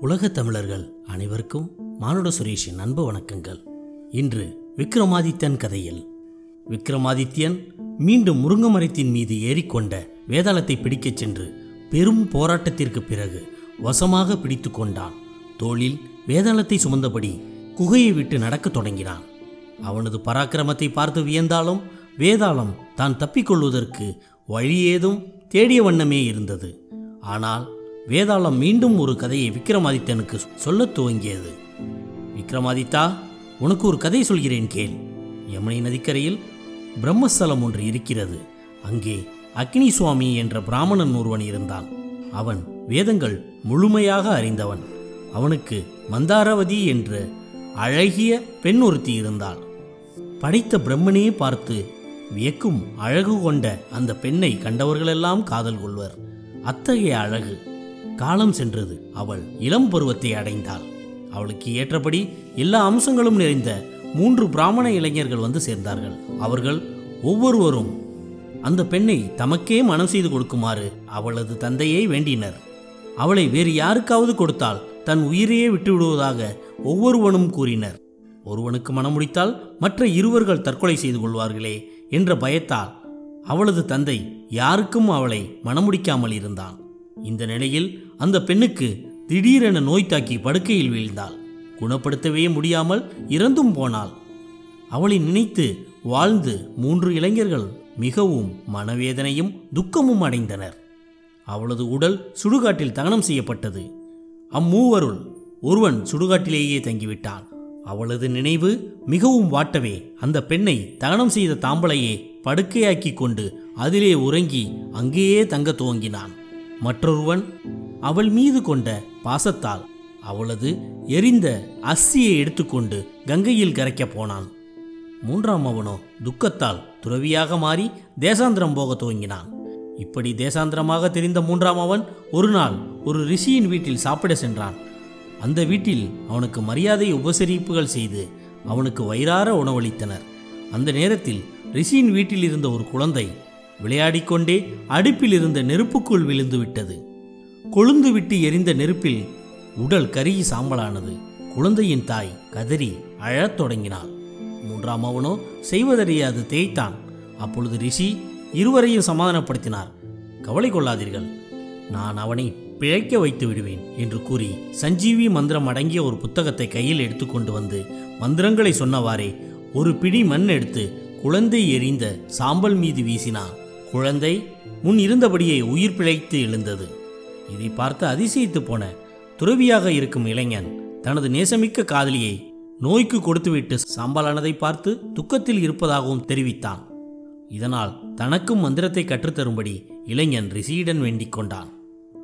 உலகத் தமிழர்கள் அனைவருக்கும் மானுட சுரேஷின் அன்பு வணக்கங்கள். இன்று விக்ரமாதித்யன் கதையில். விக்ரமாதித்யன் மீண்டும் முருங்கமரத்தின் மீது ஏறிக்கொண்ட வேதாளத்தை பிடிக்கச் சென்று பெரும் போராட்டத்திற்கு பிறகு வசமாக பிடித்து கொண்டான். தோளில் வேதாளத்தை சுமந்தபடி குகையை விட்டு நடக்கத் தொடங்கினான். அவனது பராக்கிரமத்தை பார்த்து வியந்தாலும் வேதாளம் தான் தப்பிக்கொள்வதற்கு வழி ஏதும் தேடிய வண்ணமே இருந்தது. ஆனால் வேதாளம் மீண்டும் ஒரு கதையை விக்ரமாதித்தனுக்கு சொல்லத் துவங்கியது. விக்ரமாதித்தா உனக்கு ஒரு கதை சொல்கிறேன் கேள். யமுனை நதிக்கரையில் பிரம்மஸ்தலம் ஒன்று இருக்கிறது. அங்கே அக்னி சுவாமி என்ற பிராமணன் ஒருவன் இருந்தான். அவன் வேதங்கள் முழுமையாக அறிந்தவன். அவனுக்கு மந்தாரவதி என்ற அழகிய பெண் ஒருத்தி இருந்தாள். படைத்த பிரம்மனே பார்த்து வியக்கும் அழகு கொண்ட அந்த பெண்ணை கண்டவர்களெல்லாம் காதல் கொள்வர். அத்தகைய அழகு காலம் சென்றது. அவள் இளம் பருவத்தை அடைந்தாள். அவளுக்கு ஏற்றபடி எல்லா அம்சங்களும் நிறைந்த மூன்று பிராமண இளைஞர்கள் வந்து சேர்ந்தார்கள். அவர்கள் ஒவ்வொருவரும் அந்த பெண்ணை தமக்கே மனம் செய்து கொடுக்குமாறு அவளது தந்தையை வேண்டினர். அவளை வேறு யாருக்காவது கொடுத்தால் தன் உயிரையே விட்டுவிடுவதாக ஒவ்வொருவனும் கூறினர். ஒருவனுக்கு மனம் முடித்தால் மற்ற இருவர்கள் தற்கொலை செய்து கொள்வார்களே என்ற பயத்தால் அவளது தந்தை யாருக்கும் அவளை மணமுடிக்காமல் இருந்தான். இந்த நிலையில் அந்த பெண்ணுக்கு திடீரென நோய் தாக்கி படுக்கையில் வீழ்ந்தாள். குணப்படுத்தவே முடியாமல் இறந்தும் போனாள். அவளை நினைத்து வாழ்ந்து மூன்று இளைஞர்கள் மிகவும் மனவேதனையும் துக்கமும் அடைந்தனர். அவளது உடல் சுடுகாட்டில் தகனம் செய்யப்பட்டது. அம்மூவருள் ஒருவன் சுடுகாட்டிலேயே தங்கிவிட்டான். அவளது நினைவு மிகவும் வாட்டவே அந்த பெண்ணை தகனம் செய்த தாம்பலையே படுக்கையாக்கி கொண்டு அதிலே உறங்கி அங்கேயே தங்க துவங்கினான். மற்றொருவன் அவள் மீது கொண்ட பாசத்தால் அவளது எரிந்த அஸ்தியை எடுத்துக்கொண்டு கங்கையில் கரைக்கப் போனான். மூன்றாம் அவனோ துக்கத்தால் துறவியாக மாறி தேசாந்திரம் போக துவங்கினான். இப்படி தேசாந்திரமாக தெரிந்த மூன்றாம் அவன் ஒரு நாள் ஒரு ரிஷியின் வீட்டில் சாப்பிட சென்றான். அந்த வீட்டில் அவனுக்கு மரியாதை உபசரிப்புகள் செய்து அவனுக்கு வயிறார உணவளித்தனர். அந்த நேரத்தில் ரிஷியின் வீட்டில் இருந்த ஒரு குழந்தை விளையாடிக்கொண்டே அடுப்பில் இருந்த நெருப்புக்குள் விழுந்து விட்டது கொழுந்து விட்டு எரிந்த நெருப்பில் உடல் கருகி சாம்பலானது. குழந்தையின் தாய் கதறி அழத் தொடங்கினாள். மூன்றாம் அவனோ செய்வதறியாது தேய்த்தான். அப்பொழுது ரிஷி இருவரையும் சமாதானப்படுத்தினார். கவலை கொள்ளாதீர்கள். நான் அவனை பிழைக்க வைத்து விடுவேன் என்று கூறி சஞ்சீவி மந்திரம் அடங்கிய ஒரு புத்தகத்தை கையில் எடுத்துக்கொண்டு வந்து மந்திரங்களை சொன்னவாறே ஒரு பிடி மண் எடுத்து குழந்தை எரிந்த சாம்பல் மீது வீசினான். குழந்தை முன் இருந்தபடியே உயிர் பிழைத்து எழுந்தது. இதை பார்த்து அதிசயித்து போன துறவியாக இருக்கும் இளைஞன் தனது நேசமிக்க காதலியை நோய்க்கு கொடுத்துவிட்டு சாம்பலானதை பார்த்து துக்கத்தில் இருப்பதாகவும் தெரிவித்தான். இதனால் தனக்கும் மந்திரத்தை கற்றுத்தரும்படி இளைஞன் ரிஷியிடம் வேண்டிக் கொண்டான்.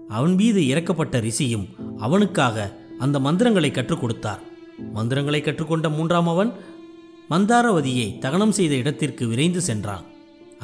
அவன் மீது இறக்கப்பட்ட ரிஷியும் அவனுக்காக அந்த மந்திரங்களை கற்றுக் கொடுத்தார். மந்திரங்களை கற்றுக்கொண்ட மூன்றாம் அவன் மந்தாரவதியை தகனம் செய்த இடத்திற்கு விரைந்து சென்றான்.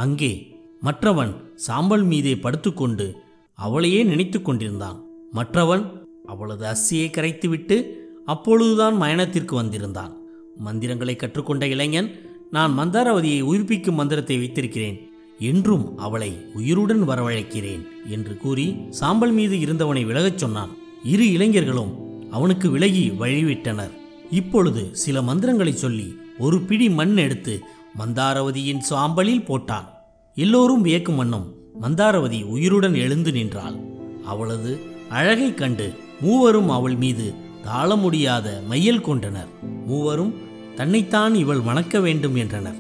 அங்கே மற்றவன் சாம்பல் மீதே படுத்துக்கொண்டு அவளையே நினைத்து கொண்டிருந்தான். மற்றவன் அவளது அஸ்தியை கரைத்துவிட்டு அப்பொழுதுதான் மயணத்திற்கு வந்திருந்தான். மந்திரங்களை கற்றுக்கொண்ட இளைஞன் நான் மந்தாரவதியை உயிர்ப்பிக்கும் மந்திரத்தை வைத்திருக்கிறேன். என்றும் அவளை உயிருடன் வரவழைக்கிறேன் என்று கூறி சாம்பல் மீது இருந்தவனை விலகச் சொன்னான். இரு இளைஞர்களும் அவனுக்கு விலகி வழிவிட்டனர். இப்பொழுது சில மந்திரங்களை சொல்லி ஒரு பிடி மண் எடுத்து மந்தாரவதியின் சாம்பலில் போட்டான். எல்லோரும் வியக்கும் வண்ணம் மந்தாரவதி உயிருடன் எழுந்து நின்றாள். அவளது அழகைக் கண்டு மூவரும் அவள் மீது தாழ முடியாத மையல் கொண்டனர். மூவரும் தன்னைத்தான் இவள் வணக்க வேண்டும் என்றனர்.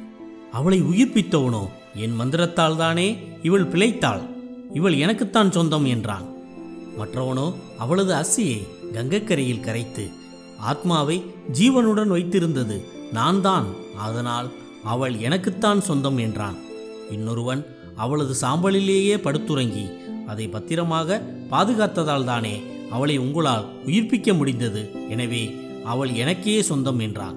அவளை உயிர்ப்பித்தவனோ? என் மந்திரத்தால் தானே இவள் பிழைத்தாள். இவள் எனக்குத்தான் சொந்தம் என்றான். மற்றவனோ அவளது அசியை கங்கக்கரையில் கரைத்து ஆத்மாவை ஜீவனுடன் வைத்திருந்தது நான் தான் அதனால் அவள் எனக்குத்தான் சொந்தம் என்றான். இன்னொருவன் அவளது சாம்பலிலேயே படுத்துறங்கி அதை பத்திரமாக பாதுகாத்ததால் தானே அவளை உங்களால் உயிர்ப்பிக்க முடிந்தது. எனவே அவள் எனக்கே சொந்தம் என்றான்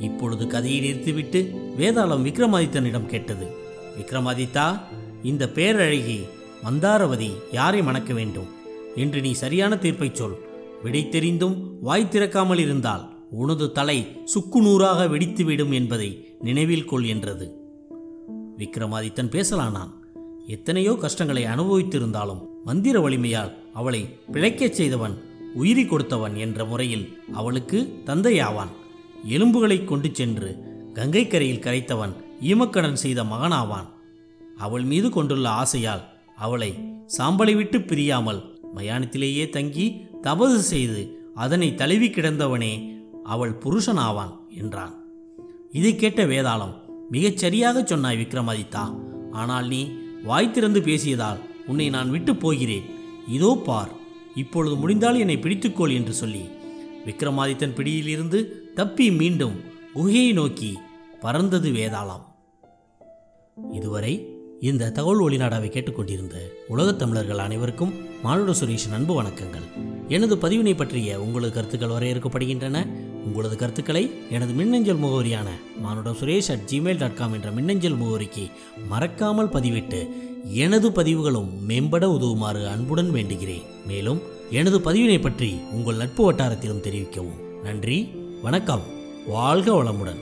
இப்பொழுது கதையை நிறுத்திவிட்டு வேதாளம் விக்ரமாதித்தனிடம் கேட்டது. விக்ரமாதித்தா இந்த பேரழகி மந்தாரவதி யாரை மணக்க வேண்டும்? என்று நீ சரியான தீர்ப்பை சொல். விடை தெரிந்தும் வாய் திறக்காமல் இருந்தால் உனது தலை சுக்குநூறாக வெடித்துவிடும் என்பதை நினைவில் கொள் என்றது. விக்ரமாதித்தன் பேசலானான். எத்தனையோ கஷ்டங்களை அனுபவித்திருந்தாலும் மந்திர வலிமையால் அவளை பிழைக்கச் செய்தவன் உயிரி கொடுத்தவன் என்ற முறையில் அவளுக்கு தந்தையாவான். எலும்புகளை கொண்டு சென்று கங்கை கரையில் கரைத்தவன் ஈமக்கடன் செய்த மகனாவான். அவள் மீது கொண்டுள்ள ஆசையால் அவளை சாம்பலை விட்டு பிரியாமல் மயானத்திலேயே தங்கி தபசு செய்து அதனை தழுவி கிடந்தவனே அவள் புருஷனாவான் என்றான். இதை கேட்ட வேதாளம் மிகச் சரியாக சொன்னாய் விக்ரமாதித்தா. ஆனால் நீ வாய் திறந்து பேசியதால் உன்னை நான் விட்டு போகிறேன். இதோ பார் இப்பொழுது முடிந்தால் என்னை பிடித்துக்கொள் என்று சொல்லி. விக்ரமாதித்தன் பிடியிலிருந்து தப்பி மீண்டும் குகையை நோக்கி பறந்தது வேதாளம். இதுவரை இந்த தகவல் ஒளிநாடாவை கேட்டுக்கொண்டிருந்த உலகத் தமிழர்கள் அனைவருக்கும் மானுட சுரேஷ் அன்பு வணக்கங்கள். எனது பதிவினை பற்றிய உங்களது கருத்துக்கள் வரையறுக்கப்படுகின்றன. உங்களது கருத்துக்களை எனது மின்னஞ்சல் முகவரியான மானுட Suresh at Gmail dot com என்ற மின்னஞ்சல் முகவரிக்கு மறக்காமல் பதிவிட்டு எனது பதிவுகளும் மேம்பட உதவுமாறு அன்புடன் வேண்டுகிறேன். மேலும் எனது பதிவினை பற்றி உங்கள் நட்பு வட்டாரத்திலும் தெரிவிக்கவும். நன்றி வணக்கம் வாழ்க வளமுடன்.